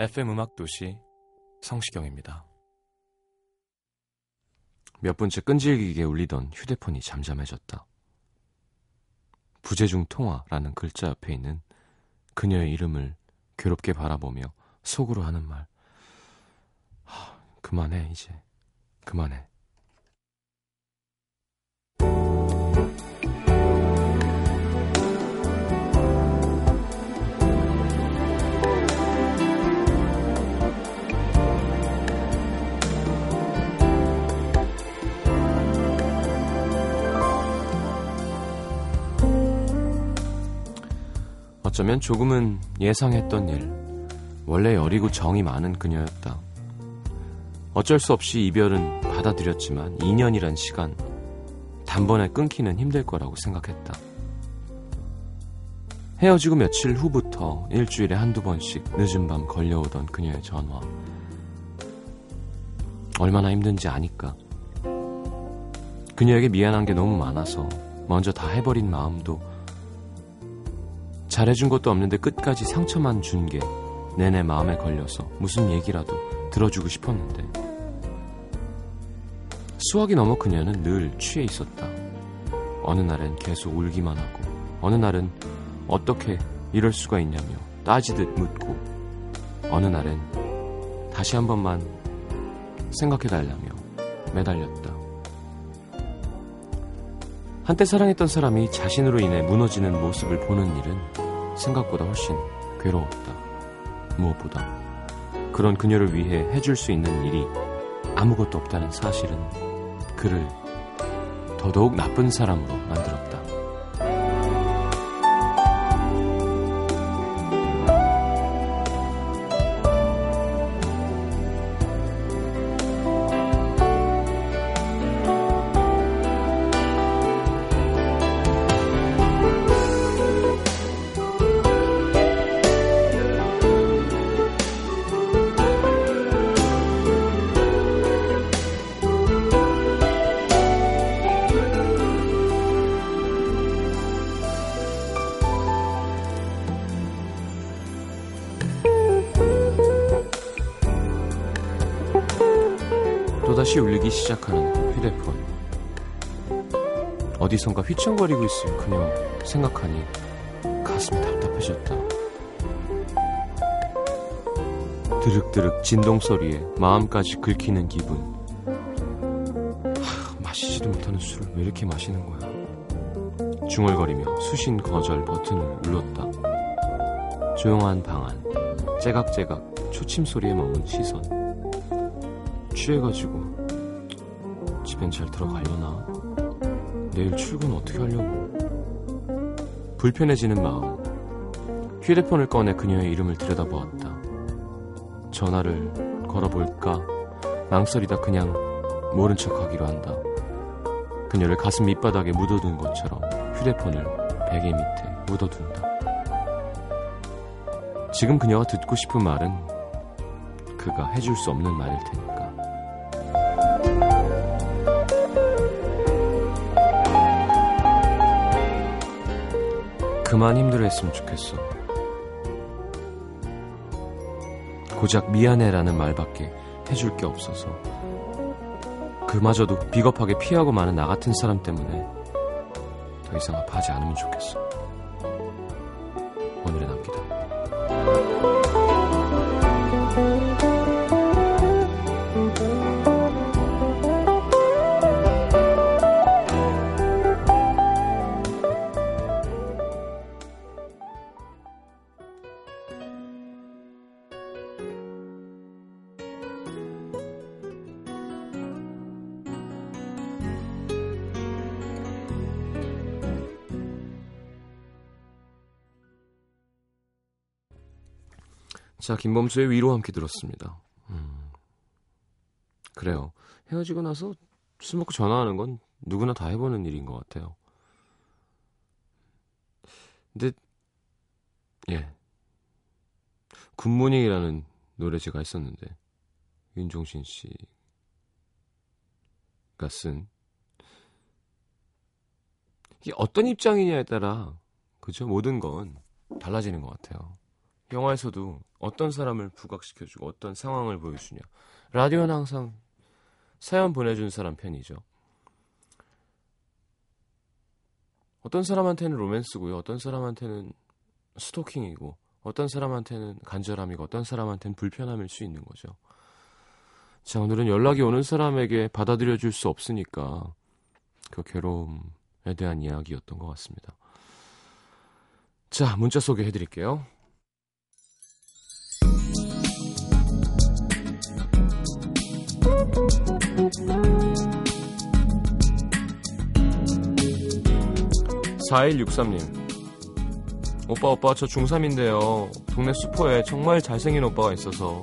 FM 음악 도시 성시경입니다. 몇 번째 끈질기게 울리던 휴대폰이 잠잠해졌다. 부재중 통화라는 글자 옆에 있는 그녀의 이름을 괴롭게 바라보며 속으로 하는 말. 하, 그만해, 이제. 그만해. 어쩌면 조금은 예상했던 일. 원래 여리고 정이 많은 그녀였다. 어쩔 수 없이 이별은 받아들였지만 2년이란 시간 단번에 끊기는 힘들 거라고 생각했다. 헤어지고 며칠 후부터 일주일에 한두 번씩 늦은 밤 걸려오던 그녀의 전화. 얼마나 힘든지 아니까. 그녀에게 미안한 게 너무 많아서 먼저 다 해버린 마음도 잘해준 것도 없는데 끝까지 상처만 준 게 내내 마음에 걸려서 무슨 얘기라도 들어주고 싶었는데 수학이 넘어 그녀는 늘 취해 있었다. 어느 날엔 계속 울기만 하고 어느 날은 어떻게 이럴 수가 있냐며 따지듯 묻고 어느 날엔 다시 한 번만 생각해달라며 매달렸다. 한때 사랑했던 사람이 자신으로 인해 무너지는 모습을 보는 일은 생각보다 훨씬 괴로웠다. 무엇보다 그런 그녀를 위해 해줄 수 있는 일이 아무것도 없다는 사실은 그를 더더욱 나쁜 사람으로 만들었다. 울리기 시작하는 휴대폰. 어디선가 휘청거리고 있을 그녀 생각하니 가슴이 답답해졌다. 드륵드륵 진동 소리에 마음까지 긁히는 기분. 하, 마시지도 못하는 술을 왜 이렇게 마시는 거야? 중얼거리며 수신 거절 버튼을 눌렀다. 조용한 방 안, 째각째각 초침 소리에 머문 시선. 취해가지고 집엔 잘 들어가려나? 내일 출근 어떻게 하려고? 불편해지는 마음. 휴대폰을 꺼내 그녀의 이름을 들여다보았다. 전화를 걸어볼까? 망설이다 그냥 모른 척 하기로 한다. 그녀를 가슴 밑바닥에 묻어둔 것처럼 휴대폰을 베개 밑에 묻어둔다. 지금 그녀가 듣고 싶은 말은 그가 해줄 수 없는 말일 테니까. 그만 힘들어했으면 좋겠어. 고작 미안해라는 말밖에 해줄 게 없어서 그마저도 비겁하게 피하고 마는 나 같은 사람 때문에 더 이상 아파하지 않으면 좋겠어. 자, 김범수의 위로 함께 들었습니다. 음. 그래요. 헤어지고 나서 술 먹고 전화하는 건 누구나 다 해보는 일인 것 같아요. 근데, 예. 굿모닝이라는 노래 제가 했었는데, 윤종신 씨가 쓴, 이게 어떤 입장이냐에 따라, 그죠? 모든 건 달라지는 것 같아요. 영화에서도 어떤 사람을 부각시켜주고 어떤 상황을 보여주냐. 라디오는 항상 사연 보내준 사람 편이죠. 어떤 사람한테는 로맨스고요. 어떤 사람한테는 스토킹이고 어떤 사람한테는 간절함이고 어떤 사람한테는 불편함일 수 있는 거죠. 자, 오늘은 연락이 오는 사람에게 받아들여 줄 수 없으니까 그 괴로움에 대한 이야기였던 것 같습니다. 자, 문자 소개해 드릴게요. 4163님. 오빠, 오빠, 저 중3인데요. 동네 슈퍼에 정말 잘생긴 오빠가 있어서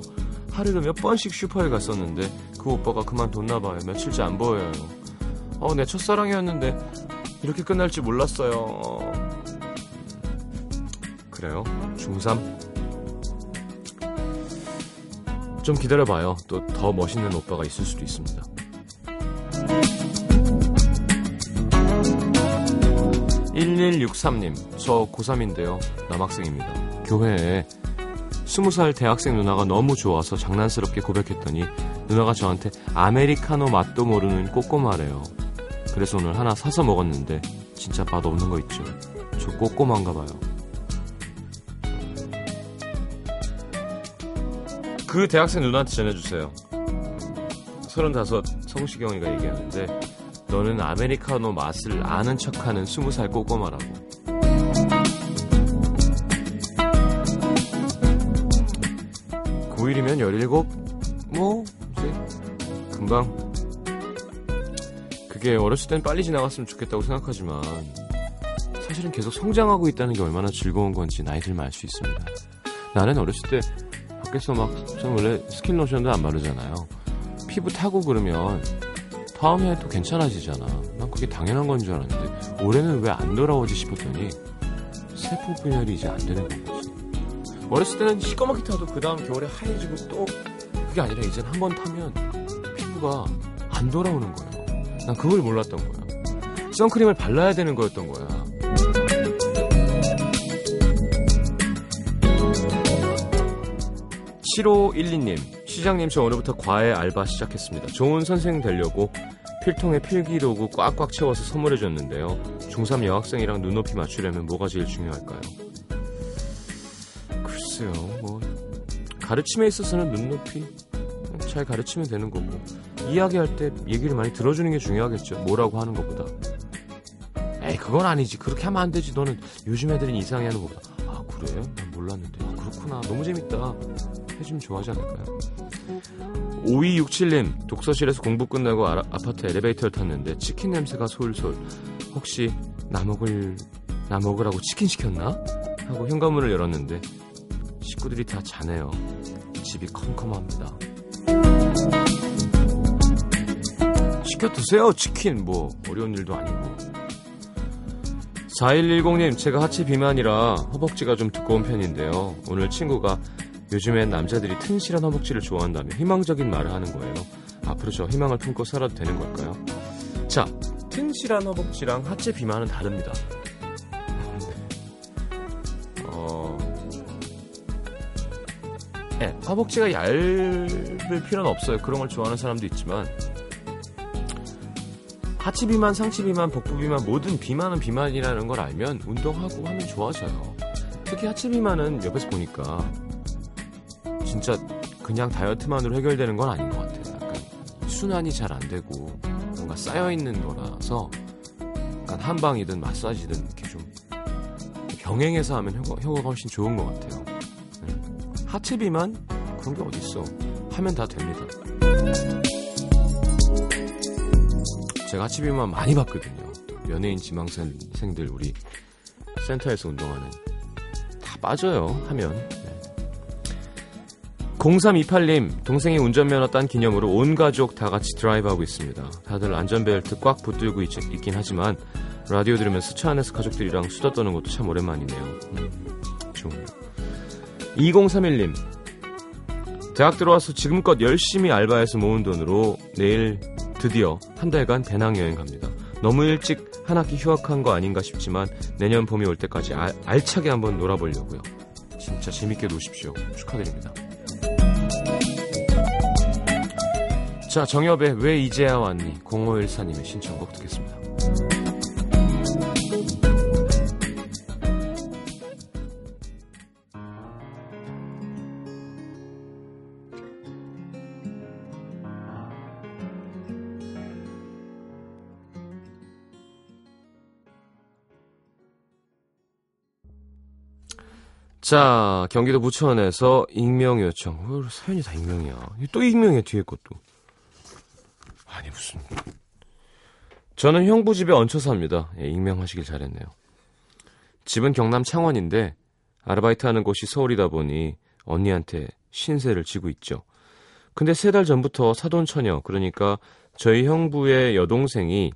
하루에 몇 번씩 슈퍼에 갔었는데 그 오빠가 그만뒀나봐요. 며칠째 안 보여요. 어, 내 첫사랑이었는데 이렇게 끝날 줄 몰랐어요. 그래요? 중3? 좀 기다려봐요. 또 더 멋있는 오빠가 있을 수도 있습니다. 1163님, 저 고3인데요. 남학생입니다. 교회에 20살 대학생 누나가 너무 좋아서 장난스럽게 고백했더니 누나가 저한테 아메리카노 맛도 모르는 꼬꼬마래요. 그래서 오늘 하나 사서 먹었는데 진짜 맛 없는 거 있죠. 저 꼬꼬마인가 봐요. 그 대학생 누나한테 전해주세요. 35 성시경이가 얘기하는데 너는 아메리카노 맛을 아는 척하는 20살 꼬꼬마라고. 고1이면 17? 뭐, 이제, 금방. 그게 어렸을 땐 빨리 지나갔으면 좋겠다고 생각하지만, 사실은 계속 성장하고 있다는 게 얼마나 즐거운 건지 나이 들면 알 수 있습니다. 나는 어렸을 때 밖에서 막, 전 원래 스킨 로션도 안 바르잖아요. 피부 타고 그러면 다음 해에 또 괜찮아지잖아. 난 그게 당연한 건 줄 알았는데 올해는 왜 안 돌아오지 싶었더니 세포 분열이 이제 안 되는 거지. 어렸을 때는 시꺼멓게 타도 그 다음 겨울에 하얘지고 또 그게 아니라 이젠 한 번 타면 피부가 안 돌아오는 거예요. 난 그걸 몰랐던 거야. 선크림을 발라야 되는 거였던 거야. 7512님, 시장님 저 오늘부터 과외 알바 시작했습니다. 좋은 선생 되려고 필통에 필기도구 꽉꽉 채워서 선물해 줬는데요. 중3 여학생이랑 눈높이 맞추려면 뭐가 제일 중요할까요? 글쎄요, 뭐 가르침에 있어서는 눈높이 잘 가르치면 되는 거고 이야기할 때 얘기를 많이 들어주는 게 중요하겠죠. 뭐라고 하는 것보다. 에이 그건 아니지. 그렇게 하면 안 되지. 너는 요즘 애들은 이상해 하는 것보다. 아 그래? 난 몰랐는데. 아, 그렇구나. 너무 재밌다. 해주면 좋아하지 않을까요? 5267님, 독서실에서 공부 끝나고 아, 아파트 엘리베이터를 탔는데 치킨 냄새가 솔솔. 혹시 나 먹을, 나 먹으라고 치킨 시켰나? 하고 현관문을 열었는데 식구들이 다 자네요. 집이 컴컴합니다. 시켜 드세요, 치킨. 뭐, 어려운 일도 아니고. 4110님, 제가 하체 비만이라 허벅지가 좀 두꺼운 편인데요. 오늘 친구가 요즘엔 남자들이 튼실한 허벅지를 좋아한다며 희망적인 말을 하는 거예요. 앞으로 저 희망을 품고 살아도 되는 걸까요? 자, 튼실한 허벅지랑 하체 비만은 다릅니다. 어, 네, 허벅지가 얇을 필요는 없어요. 그런 걸 좋아하는 사람도 있지만 하체 비만, 상체 비만, 복부 비만 모든 비만은 비만이라는 걸 알면 운동하고 하면 좋아져요. 특히 하체 비만은 옆에서 보니까 진짜 그냥 다이어트만으로 해결되는 건 아닌 것 같아요. 약간 순환이 잘 안 되고 뭔가 쌓여 있는 거라서 약간 한방이든 마사지든 이렇게 좀 병행해서 하면 효과, 효과가 훨씬 좋은 것 같아요. 네. 하체 비만 그런 게 어딨어. 하면 다 됩니다. 제가 하체 비만 많이 봤거든요. 연예인 지망생들 우리 센터에서 운동하는 다 빠져요 하면 0328님, 동생이 운전면허 딴 기념으로 온 가족 다 같이 드라이브하고 있습니다. 다들 안전벨트 꽉 붙들고 있, 긴 하지만 라디오 들으면서 차 안에서 가족들이랑 수다 떠는 것도 참 오랜만이네요. 음, 좋네요. 2031님, 대학 들어와서 지금껏 열심히 알바해서 모은 돈으로 내일 드디어 한 달간 배낭여행 갑니다. 너무 일찍 한 학기 휴학한 거 아닌가 싶지만 내년 봄이 올 때까지 알, 알차게 한번 놀아보려고요. 진짜 재밌게 노십시오. 축하드립니다. 자, 정엽의 왜 이제야 왔니? 0514님의 신청곡 듣겠습니다. 자, 경기도 부천에서 익명 요청. 어, 사연이 다 익명이야. 또 익명이야, 뒤에 것도. 아니, 무슨. 저는 형부 집에 얹혀 삽니다. 예, 익명하시길 잘했네요. 집은 경남 창원인데, 아르바이트 하는 곳이 서울이다 보니 언니한테 신세를 지고 있죠. 근데 세 달 전부터 사돈처녀, 그러니까 저희 형부의 여동생이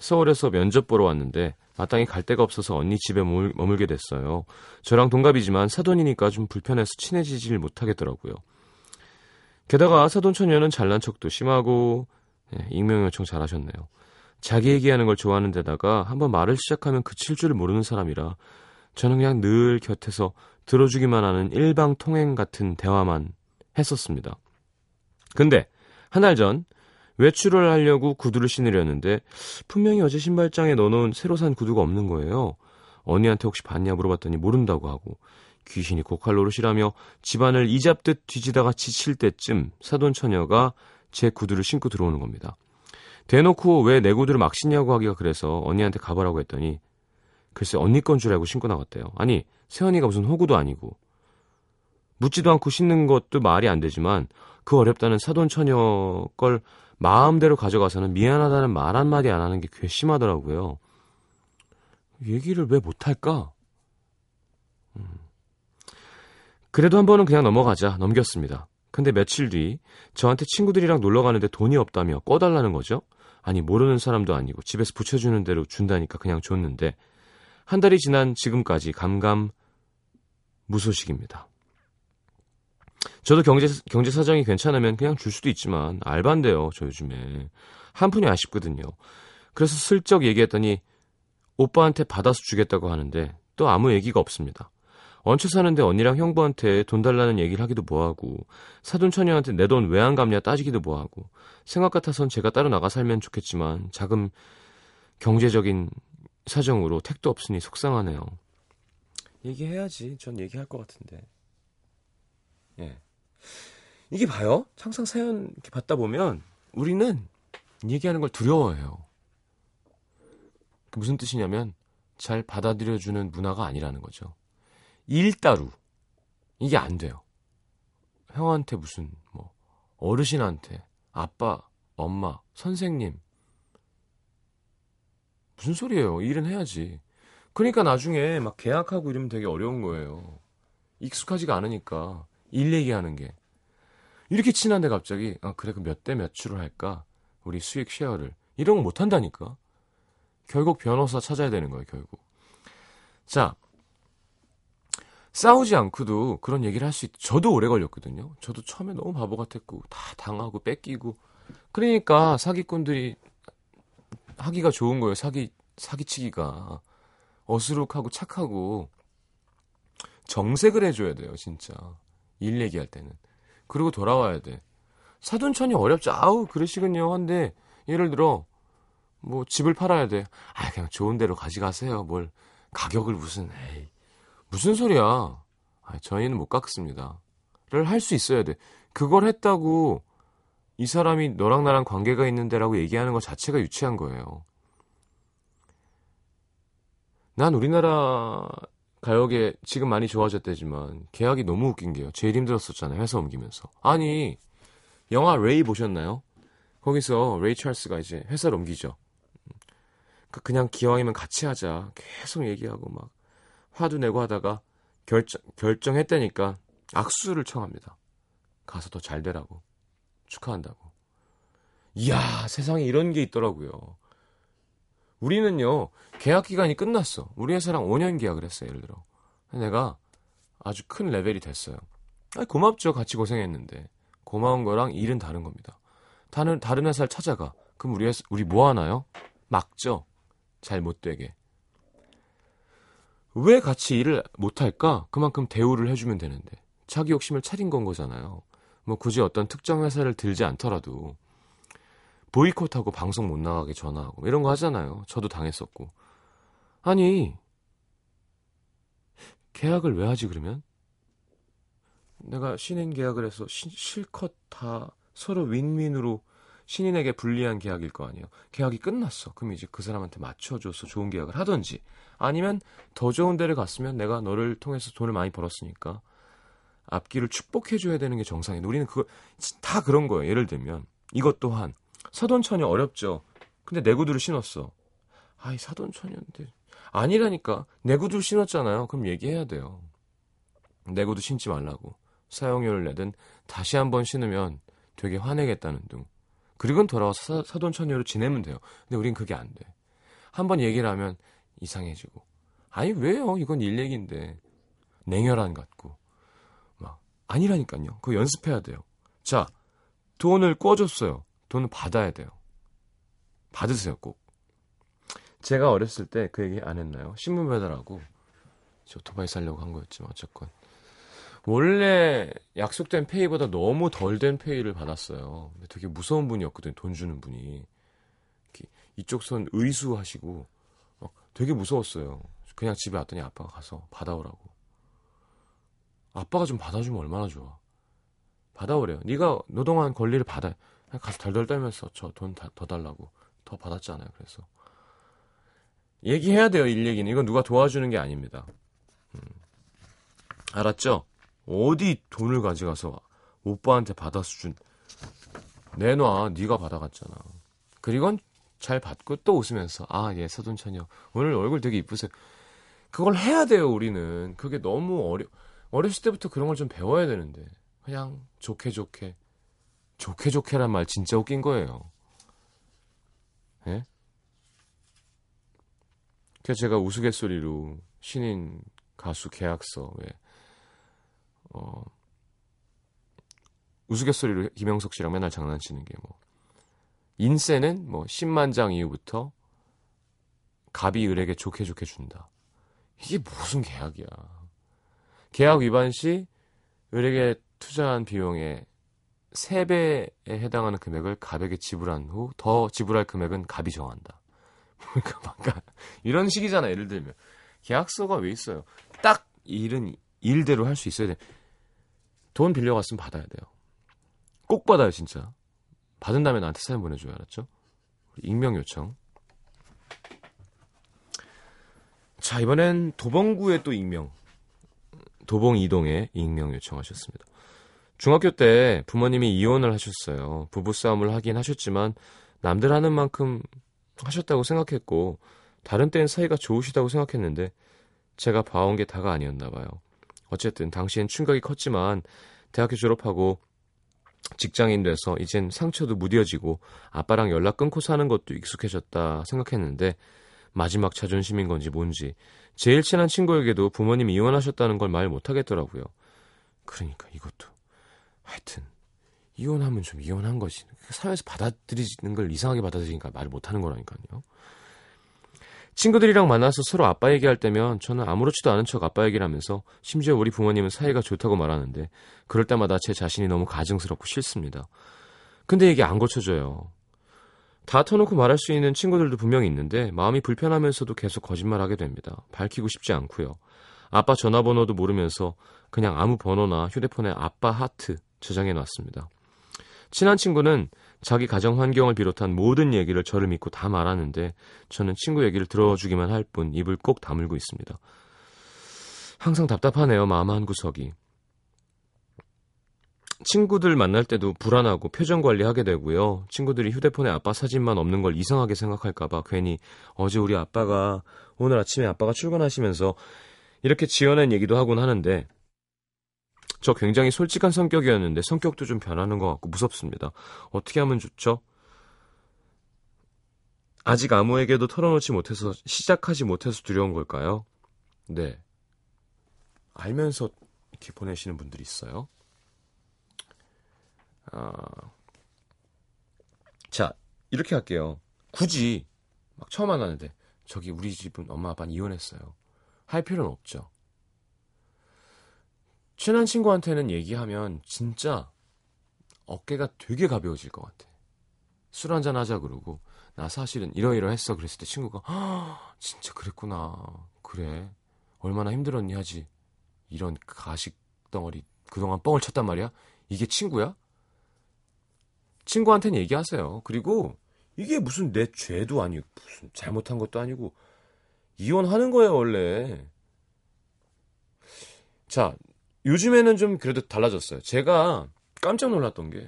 서울에서 면접 보러 왔는데 마땅히 갈 데가 없어서 언니 집에 머물, 머물게 됐어요. 저랑 동갑이지만 사돈이니까 좀 불편해서 친해지질 못하겠더라고요. 게다가 사돈 처녀는 잘난 척도 심하고 예, 익명 요청 잘하셨네요. 자기 얘기하는 걸 좋아하는 데다가 한번 말을 시작하면 그칠 줄 모르는 사람이라 저는 그냥 늘 곁에서 들어주기만 하는 일방통행 같은 대화만 했었습니다. 근데 한 달 전 외출을 하려고 구두를 신으려는데 분명히 어제 신발장에 넣어놓은 새로 산 구두가 없는 거예요. 언니한테 혹시 봤냐 물어봤더니 모른다고 하고 귀신이 고칼 노릇이라며 집안을 이잡듯 뒤지다가 지칠 때쯤 사돈 처녀가 제 구두를 신고 들어오는 겁니다. 대놓고 왜 내 구두를 막 신냐고 하기가 그래서 언니한테 가보라고 했더니 글쎄 언니 건 줄 알고 신고 나갔대요. 아니 새언니가 무슨 호구도 아니고 묻지도 않고 신는 것도 말이 안 되지만 그 어렵다는 사돈 처녀 걸 마음대로 가져가서는 미안하다는 말 한마디 안 하는 게 괘씸하더라고요. 얘기를 왜 못할까? 음. 그래도 한 번은 그냥 넘어가자 넘겼습니다. 근데 며칠 뒤 저한테 친구들이랑 놀러 가는데 돈이 없다며 꺼달라는 거죠. 아니 모르는 사람도 아니고 집에서 붙여주는 대로 준다니까 그냥 줬는데 한 달이 지난 지금까지 감감 무소식입니다. 저도 경제 경제 사정이 괜찮으면 그냥 줄 수도 있지만 알바인데요. 저 요즘에 한 푼이 아쉽거든요. 그래서 슬쩍 얘기했더니 오빠한테 받아서 주겠다고 하는데 또 아무 얘기가 없습니다. 얹혀 사는데 언니랑 형부한테 돈 달라는 얘기를 하기도 뭐하고 사돈 처녀한테 내 돈 왜 안 갚냐 따지기도 뭐하고 생각 같아선 제가 따로 나가 살면 좋겠지만 자금 경제적인 사정으로 택도 없으니 속상하네요. 얘기해야지. 전 얘기할 것 같은데. 예. 이게 봐요. 항상 사연 이렇게 받다 보면 우리는 얘기하는 걸 두려워해요. 그 무슨 뜻이냐면 잘 받아들여주는 문화가 아니라는 거죠. 일 따루 이게 안 돼요. 형한테 무슨 뭐 어르신한테 아빠, 엄마, 선생님 무슨 소리예요? 일은 해야지. 그러니까 나중에 막 계약하고 이러면 되게 어려운 거예요. 익숙하지가 않으니까 일 얘기하는 게 이렇게 친한데 갑자기 아 그래 그 몇 대 몇으로 할까? 우리 수익 쉐어를 이런 거 못 한다니까. 결국 변호사 찾아야 되는 거예요, 결국. 자, 싸우지 않고도 그런 얘기를 할 수 있. 저도 오래 걸렸거든요. 저도 처음에 너무 바보 같았고 다 당하고 뺏기고. 그러니까 사기꾼들이 하기가 좋은 거예요. 사기 사기치기가 어수룩하고 착하고 정색을 해줘야 돼요, 진짜. 일 얘기할 때는. 그리고 돌아와야 돼. 사돈천이 어렵죠. 아우 그러시군요. 한데 예를 들어 뭐 집을 팔아야 돼. 아 그냥 좋은 데로 가져가세요. 뭘 가격을 무슨 에이 무슨 소리야. 아, 저희는 못 깎습니다. 를 할 수 있어야 돼. 그걸 했다고 이 사람이 너랑 나랑 관계가 있는데라고 얘기하는 것 자체가 유치한 거예요. 난 우리나라 가요계 지금 많이 좋아졌대지만 계약이 너무 웃긴 게요. 제일 힘들었었잖아요. 회사 옮기면서. 아니 영화 레이 보셨나요? 거기서 레이 찰스가 이제 회사를 옮기죠. 그 그냥 기왕이면 같이 하자. 계속 얘기하고 막 화도 내고 하다가 결정 결정했다니까 악수를 청합니다. 가서 더 잘 되라고. 축하한다고. 이야, 세상에 이런 게 있더라고요. 우리는요, 계약 기간이 끝났어. 우리 회사랑 5년 계약을 했어요, 예를 들어. 내가 아주 큰 레벨이 됐어요. 아니, 고맙죠. 같이 고생했는데. 고마운 거랑 일은 다른 겁니다. 다른, 다른 회사를 찾아가. 그럼 우리 회사, 우리 뭐 하나요? 막죠. 잘 못 되게. 왜 같이 일을 못할까? 그만큼 대우를 해주면 되는데. 자기 욕심을 차린 건 거잖아요. 뭐 굳이 어떤 특정 회사를 들지 않더라도 보이콧하고 방송 못 나가게 전화하고 이런 거 하잖아요. 저도 당했었고. 아니 계약을 왜 하지 그러면? 내가 신인 계약을 해서 시, 실컷 다 서로 윈윈으로 신인에게 불리한 계약일 거 아니에요. 계약이 끝났어. 그럼 이제 그 사람한테 맞춰줘서 좋은 계약을 하던지 아니면 더 좋은 데를 갔으면 내가 너를 통해서 돈을 많이 벌었으니까 앞길을 축복해줘야 되는 게 정상이에요. 우리는 그거 다 그런 거예요. 예를 들면 이것 또한 사돈처녀 어렵죠. 근데 내 구두를 신었어. 아이 사돈처녀인데 아니라니까 내 구두를 신었잖아요. 그럼 얘기해야 돼요. 내 구두 신지 말라고 사용료를 내든 다시 한번 신으면 되게 화내겠다는 둥. 그리고 돌아와서 사, 돈처녀로 지내면 돼요. 근데 우린 그게 안 돼. 한번 얘기를 하면 이상해지고. 아니 왜요? 이건 일 얘기인데 냉혈한 같고 막 아니라니까요. 그거 연습해야 돼요. 자 돈을 꿔줬어요. 돈을 받아야 돼요. 받으세요, 꼭. 제가 어렸을 때 그 얘기 안 했나요? 신문 배달하고 저 오토바이 살려고 한 거였지만 어쨌건 원래 약속된 페이보다 너무 덜 된 페이를 받았어요. 되게 무서운 분이었거든요. 돈 주는 분이 이쪽 손 의수하시고 어, 되게 무서웠어요. 그냥 집에 왔더니 아빠가 가서 받아오라고. 아빠가 좀 받아주면 얼마나 좋아. 받아오래요. 네가 노동한 권리를 받아. 가서 덜덜 떨면서 저 돈 더 달라고 더 받았잖아요. 그래서 얘기해야 돼요. 일 얘기는 이건 누가 도와주는 게 아닙니다. 음. 알았죠? 어디 돈을 가져가서 오빠한테 받아서 준 내놔 네가 받아갔잖아. 그리고 잘 받고 또 웃으면서 아 예 서돈처녀 오늘 얼굴 되게 이쁘세요. 그걸 해야 돼요 우리는 그게 너무 어려 어렸을 때부터 그런 걸 좀 배워야 되는데 그냥 좋게 좋게 좋게 좋게란 말 진짜 웃긴 거예요. 예? 그래서 제가 우스갯소리로 신인 가수 계약서 왜 어, 우스갯소리로 김영석 씨랑 맨날 장난치는 게 뭐, 인세는 뭐 10만 장 이후부터 갑이 을에게 좋게 좋게 준다. 이게 무슨 계약이야. 계약 위반 시 을에게 투자한 비용의 3배에 해당하는 금액을 갑에게 지불한 후 더 지불할 금액은 갑이 정한다. 그러니까 이런 식이잖아. 예를 들면 계약서가 왜 있어요? 딱 일은 일대로 할 수 있어야 돼. 돈 빌려갔으면 받아야 돼요. 꼭 받아요, 진짜. 받은 다음에 나한테 사연 보내줘요, 알았죠? 익명 요청. 자, 이번엔 도봉구의 또 익명. 도봉 이동에 익명 요청하셨습니다. 중학교 때 부모님이 이혼을 하셨어요. 부부싸움을 하긴 하셨지만 남들 하는 만큼 하셨다고 생각했고 다른 때는 사이가 좋으시다고 생각했는데 제가 봐온 게 다가 아니었나 봐요. 어쨌든 당시엔 충격이 컸지만 대학교 졸업하고 직장인 돼서 이젠 상처도 무뎌지고 아빠랑 연락 끊고 사는 것도 익숙해졌다 생각했는데 마지막 자존심인 건지 뭔지 제일 친한 친구에게도 부모님 이혼하셨다는 걸 말 못하겠더라고요. 그러니까 이것도 하여튼 이혼하면 좀 이혼한 거지 사회에서 받아들이는 걸 이상하게 받아들이니까 말을 못하는 거라니까요. 친구들이랑 만나서 서로 아빠 얘기할 때면 저는 아무렇지도 않은 척 아빠 얘기를 하면서 심지어 우리 부모님은 사이가 좋다고 말하는데 그럴 때마다 제 자신이 너무 가증스럽고 싫습니다. 근데 이게 안 고쳐져요. 다 터놓고 말할 수 있는 친구들도 분명히 있는데 마음이 불편하면서도 계속 거짓말하게 됩니다. 밝히고 싶지 않고요. 아빠 전화번호도 모르면서 그냥 아무 번호나 휴대폰에 아빠 하트 저장해 놨습니다. 친한 친구는 자기 가정 환경을 비롯한 모든 얘기를 저를 믿고 다 말하는데 저는 친구 얘기를 들어주기만 할 뿐 입을 꼭 다물고 있습니다. 항상 답답하네요. 마음 한 구석이. 친구들 만날 때도 불안하고 표정 관리하게 되고요. 친구들이 휴대폰에 아빠 사진만 없는 걸 이상하게 생각할까봐 괜히 어제 우리 아빠가 오늘 아침에 아빠가 출근하시면서 이렇게 지어낸 얘기도 하곤 하는데 저 굉장히 솔직한 성격이었는데 성격도 좀 변하는 것 같고 무섭습니다. 어떻게 하면 좋죠? 아직 아무에게도 털어놓지 못해서 시작하지 못해서 두려운 걸까요? 네. 알면서 이렇게 보내시는 분들이 있어요. 아, 자, 이렇게 할게요. 굳이 막 처음 만나는데 저기 우리 집은 엄마 아빠는 이혼했어요. 할 필요는 없죠. 친한 친구한테는 얘기하면 진짜 어깨가 되게 가벼워질 것 같아. 술 한잔 하자 그러고 나 사실은 이러이러했어 그랬을 때 친구가 아, 진짜 그랬구나. 그래. 얼마나 힘들었니 하지 이런 가식 덩어리 그동안 뻥을 쳤단 말이야? 이게 친구야? 친구한테는 얘기하세요. 그리고 이게 무슨 내 죄도 아니고 무슨 잘못한 것도 아니고 이혼하는 거예요 원래. 자 요즘에는 좀 그래도 달라졌어요 제가 깜짝 놀랐던 게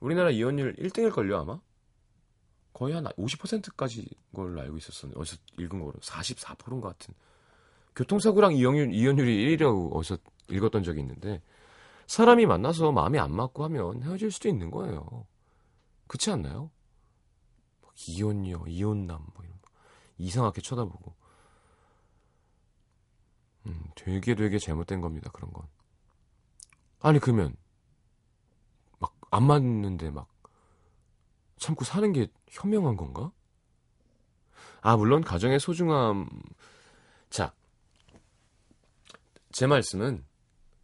우리나라 이혼율 1등일걸요 아마 거의 한 50%까지 걸로 알고 있었었는데 어디서 읽은 거로 44%인 것 같은 교통사고랑 이혼율, 이혼율이 1위라고 어디서 읽었던 적이 있는데 사람이 만나서 마음이 안 맞고 하면 헤어질 수도 있는 거예요. 그렇지 않나요? 이혼녀, 이혼남 뭐 이런 거 이상하게 쳐다보고 음, 되게 되게 잘못된 겁니다. 그런 건 아니 그러면 막 안 맞는데 막 참고 사는 게 현명한 건가? 아, 물론 가정의 소중함. 자, 제 말씀은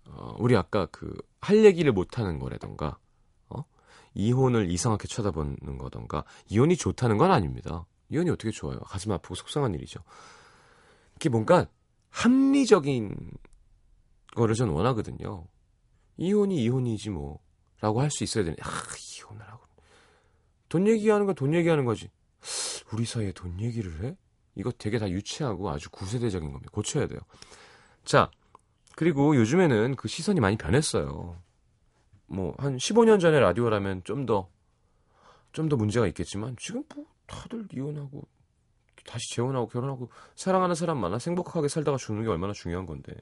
어, 우리 아까 그 할 얘기를 못 하는 거라던가 어? 이혼을 이상하게 쳐다보는 거던가 이혼이 좋다는 건 아닙니다. 이혼이 어떻게 좋아요? 가슴 아프고 속상한 일이죠. 이게 뭔가 합리적인 거를 전 원하거든요. 이혼이 이혼이지 뭐 라고 할 수 있어야 되는. 아, 이혼을 하고 돈 얘기하는 건돈 얘기하는 거지. 우리 사이에 돈 얘기를 해? 이거 되게 다 유치하고 아주 구세대적인 겁니다. 고쳐야 돼요. 자, 그리고 요즘에는 그 시선이 많이 변했어요. 뭐, 한 15년 전에 라디오라면 좀 더, 좀 더 문제가 있겠지만, 지금 뭐, 다들 이혼하고, 다시 재혼하고, 결혼하고, 사랑하는 사람 만나 행복하게 살다가 죽는 게 얼마나 중요한 건데.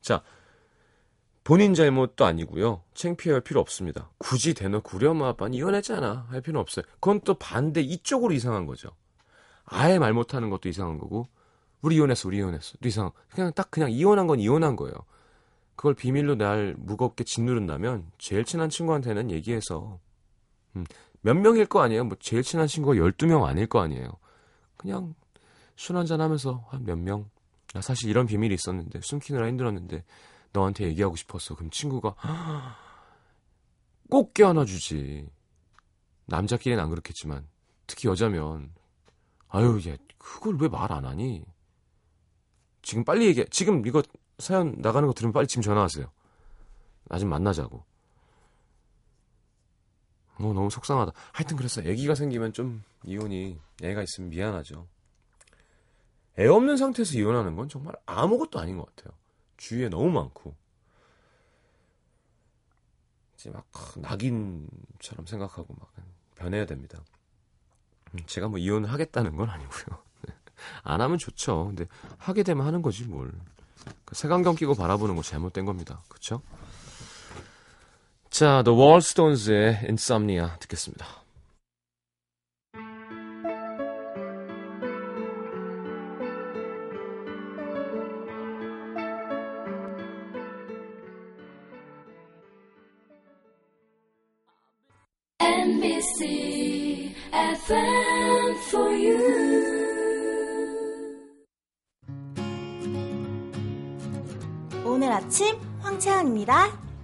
자, 본인 잘못도 아니고요. 창피할 필요 없습니다. 굳이 대놓고 우리 엄마 아빠는 이혼했잖아 할 필요는 없어요. 그건 또 반대 이쪽으로 이상한 거죠. 아예 말 못하는 것도 이상한 거고 우리 이혼했어 우리 이혼했어 또 이상 그냥 딱 그냥 이혼한 건 이혼한 거예요. 그걸 비밀로 날 무겁게 짓누른다면 제일 친한 친구한테는 얘기해서 음, 몇 명일 거 아니에요. 뭐 제일 친한 친구가 12명 아닐 거 아니에요. 그냥 술 한잔 하면서 한 몇 명. 나 사실 이런 비밀이 있었는데 숨기느라 힘들었는데 너한테 얘기하고 싶었어. 그럼 친구가 꼭 껴안아 주지. 남자끼리는 안 그렇겠지만 특히 여자면 아유 얘 그걸 왜 말 안 하니? 지금 빨리 얘기해. 지금 이거 사연 나가는 거 들으면 빨리 지금 전화하세요. 나 좀 만나자고. 어, 너무 속상하다. 하여튼 그랬어. 애기가 생기면 좀 이혼이 애가 있으면 미안하죠. 애 없는 상태에서 이혼하는 건 정말 아무것도 아닌 것 같아요. 주위에 너무 많고 이제 막 낙인처럼 생각하고 막 변해야 됩니다. 음, 제가 뭐 이혼을 하겠다는 건 아니고요. 안 하면 좋죠. 근데 하게 되면 하는 거지 뭘. 그 색안경 끼고 바라보는 거 잘못된 겁니다. 그렇죠? 자, The Wallstones의 Insomnia 듣겠습니다.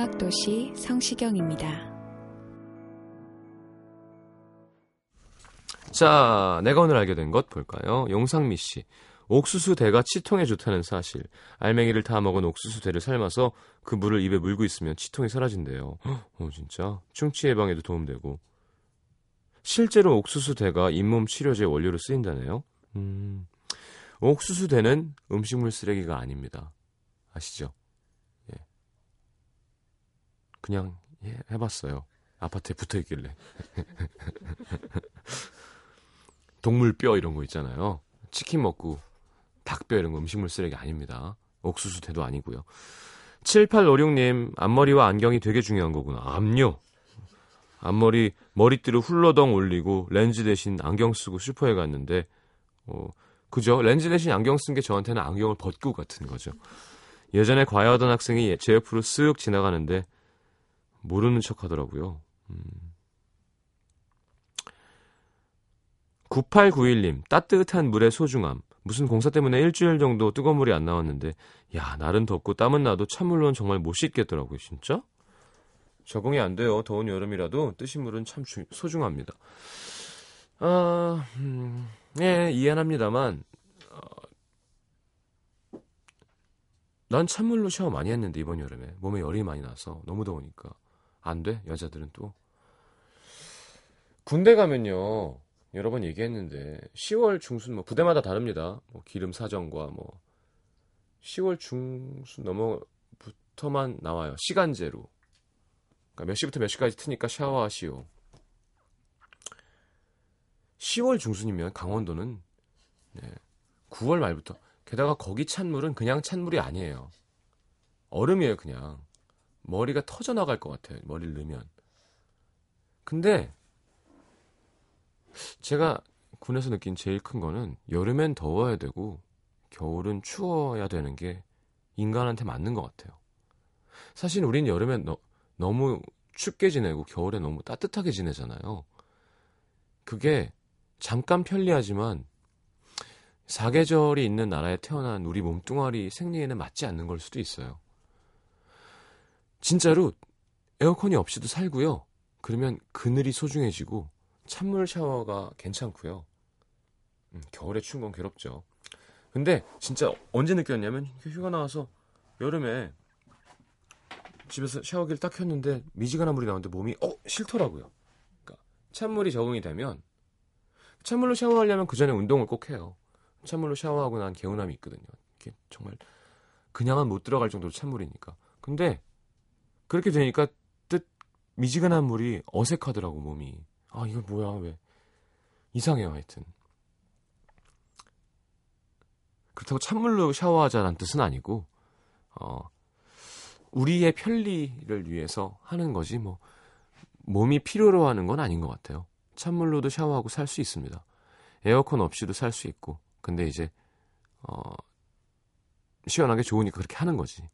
음악도시 성시경입니다. 자, 내가 오늘 알게 된 것 볼까요? 용상미 씨. 옥수수 대가 치통에 좋다는 사실. 알맹이를 다 먹은 옥수수 대를 삶아서 그 물을 입에 물고 있으면 치통이 사라진대요. 어, 진짜? 충치 예방에도 도움되고. 실제로 옥수수 대가 잇몸 치료제 원료로 쓰인다네요. 음, 옥수수 대는 음식물 쓰레기가 아닙니다. 아시죠? 예. 그냥 예, 해봤어요. 아파트에 붙어 있길래. 동물 뼈 이런 거 있잖아요. 치킨 먹고 닭뼈 이런 거 음식물 쓰레기 아닙니다. 옥수수 대도 아니고요. 7856님, 앞머리와 안경이 되게 중요한 거구나. 암요. 앞머리, 머리띠로 훌러덩 올리고 렌즈 대신 안경 쓰고 슈퍼에 갔는데, 어, 그죠? 렌즈 대신 안경 쓴 게 저한테는 안경을 벗고 같은 거죠. 예전에 과외하던 학생이 제 옆으로 쓱 지나가는데, 모르는 척 하더라고요. 음. 9891님, 따뜻한 물의 소중함. 무슨 공사 때문에 일주일 정도 뜨거운 물이 안 나왔는데, 야, 날은 덥고 땀은 나도 찬물로는 정말 못 씻겠더라고요, 진짜? 적응이 안 돼요. 더운 여름이라도 뜨신 물은 참 주, 소중합니다. 아, 음, 예, 이해합니다만, 어, 난 찬물로 샤워 많이 했는데, 이번 여름에. 몸에 열이 많이 나서 너무 더우니까. 안 돼, 여자들은 또. 군대 가면요, 여러 번 얘기했는데 10월 중순 뭐 부대마다 다릅니다. 뭐 기름 사정과 뭐 10월 중순 넘어부터만 나와요. 시간제로. 그러니까 몇 시부터 몇 시까지 트니까 샤워하시오. 10월 중순이면 강원도는 네, 9월 말부터 게다가 거기 찬물은 그냥 찬물이 아니에요. 얼음이에요, 그냥. 머리가 터져 나갈 것 같아요. 머리를 넣으면. 근데 제가 군에서 느낀 제일 큰 거는 여름엔 더워야 되고 겨울은 추워야 되는 게 인간한테 맞는 것 같아요. 사실 우린 여름엔 너, 너무 춥게 지내고 겨울에 너무 따뜻하게 지내잖아요. 그게 잠깐 편리하지만 사계절이 있는 나라에 태어난 우리 몸뚱아리 생리에는 맞지 않는 걸 수도 있어요. 진짜로 에어컨이 없이도 살고요. 그러면 그늘이 소중해지고 찬물 샤워가 괜찮고요. 음, 겨울에 추운 건 괴롭죠. 근데 진짜 언제 느꼈냐면 휴가 나와서 여름에 집에서 샤워기를 딱 켰는데 미지근한 물이 나오는데 몸이 어 싫더라고요. 그러니까 찬물이 적응이 되면 찬물로 샤워하려면 그 전에 운동을 꼭 해요. 찬물로 샤워하고 난 개운함이 있거든요. 이게 정말 그냥은 못 들어갈 정도로 찬물이니까. 근데 그렇게 되니까 뜻 미지근한 물이 어색하더라고 몸이. 아, 이거 뭐야, 왜. 이상해요, 하여튼. 그렇다고 찬물로 샤워하자는 뜻은 아니고, 어, 우리의 편리를 위해서 하는 거지, 뭐, 몸이 필요로 하는 건 아닌 것 같아요. 찬물로도 샤워하고 살 수 있습니다. 에어컨 없이도 살 수 있고, 근데 이제, 어, 시원하게 좋으니까 그렇게 하는 거지.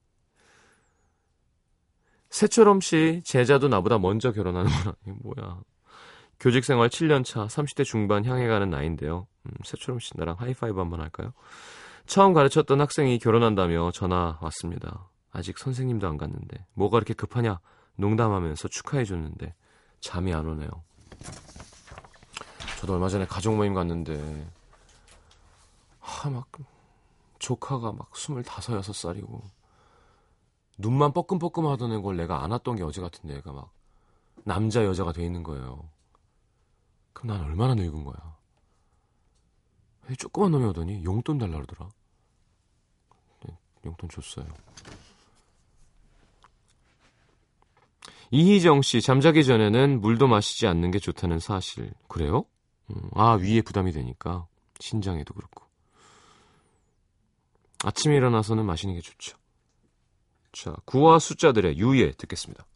새처럼 씨, 제자도 나보다 먼저 결혼하는구나. 이게 뭐야. 교직 생활 7년 차, 30대 중반 향해 가는 나이인데요. 음, 새초롬 씨 나랑 하이파이브 한번 할까요? 처음 가르쳤던 학생이 결혼한다며 전화 왔습니다. 아직 선생님도 안 갔는데 뭐가 그렇게 급하냐? 농담하면서 축하해 줬는데 잠이 안 오네요. 저도 얼마 전에 가족 모임 갔는데 하 막 조카가 막 25, 6살이고 눈만 뻐끔뻐끔 하던 걸 내가 안았던 게 어제 같은데 애가 막 남자 여자가 돼 있는 거예요. 그럼 난 얼마나 늙은 거야. 왜 조그만 놈이 오더니 용돈 달라 그러더라. 네, 용돈 줬어요. 이희정 씨, 잠자기 전에는 물도 마시지 않는 게 좋다는 사실. 그래요? 음, 아, 위에 부담이 되니까. 신장에도 그렇고. 아침에 일어나서는 마시는 게 좋죠. 자, 구와 숫자들의 유예 듣겠습니다.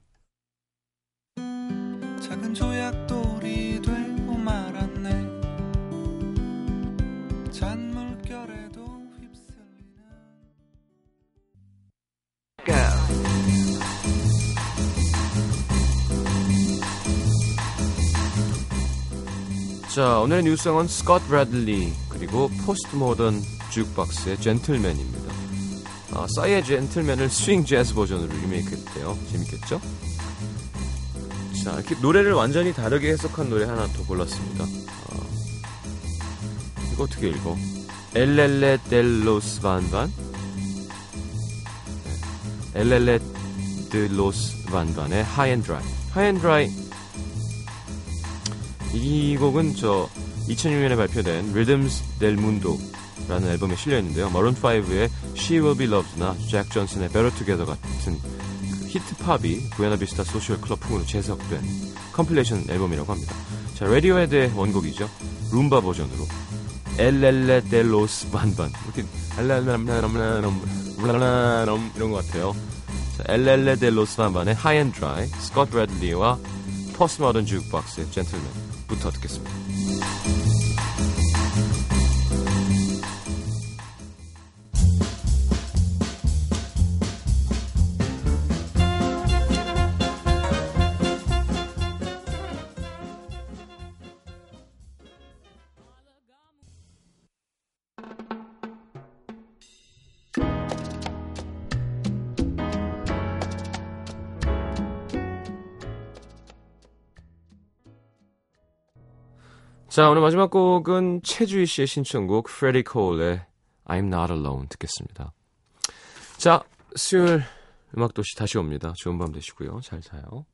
작은 조약돌이 되고 말았네 잔물결에도 휩쓸리는 자, 오늘의 new song은 스콧 브래들리 그리고 포스트 모던 주크박스의 젠틀맨입니다. 아, 싸이의 젠틀맨을 스윙 재즈 버전으로 리메이크했대요. 재밌겠죠? 자, 이렇게 노래를 완전히 다르게 해석한 노래 하나 더 골랐습니다. 아, 이거 어떻게 읽어? 엘렐레 델로스 반반? 엘렐레 델로스 반반의 하이앤드라이. High and Dry. 이 곡은 저 2006년에 발표된 Rhythms del Mundo라는 앨범에 실려 있는데요. Maroon 5의 She Will Be Loved나 잭 존슨의 Better Together 같은 그 히트 팝이 Buena Vista Social Club 풍으로 재해석된 compilation 앨범이라고 합니다. 자, Radiohead의 원곡이죠. 룸바 버전으로 엘렐레 델로스 반반 이렇게 엘렐레 이런 것 같아요. 자, 엘렐레 델로스 반반의 Dry, 스콧 브래들리와 포스트 모던 주크박스의 젠틀맨부터 듣겠습니다. 자, 오늘 마지막 곡은 최주희 씨의 신청곡 프레디 콜의 I'm Not Alone 듣겠습니다. 자, 수요일 음악도시 다시 옵니다. 좋은 밤 되시고요. 잘 자요.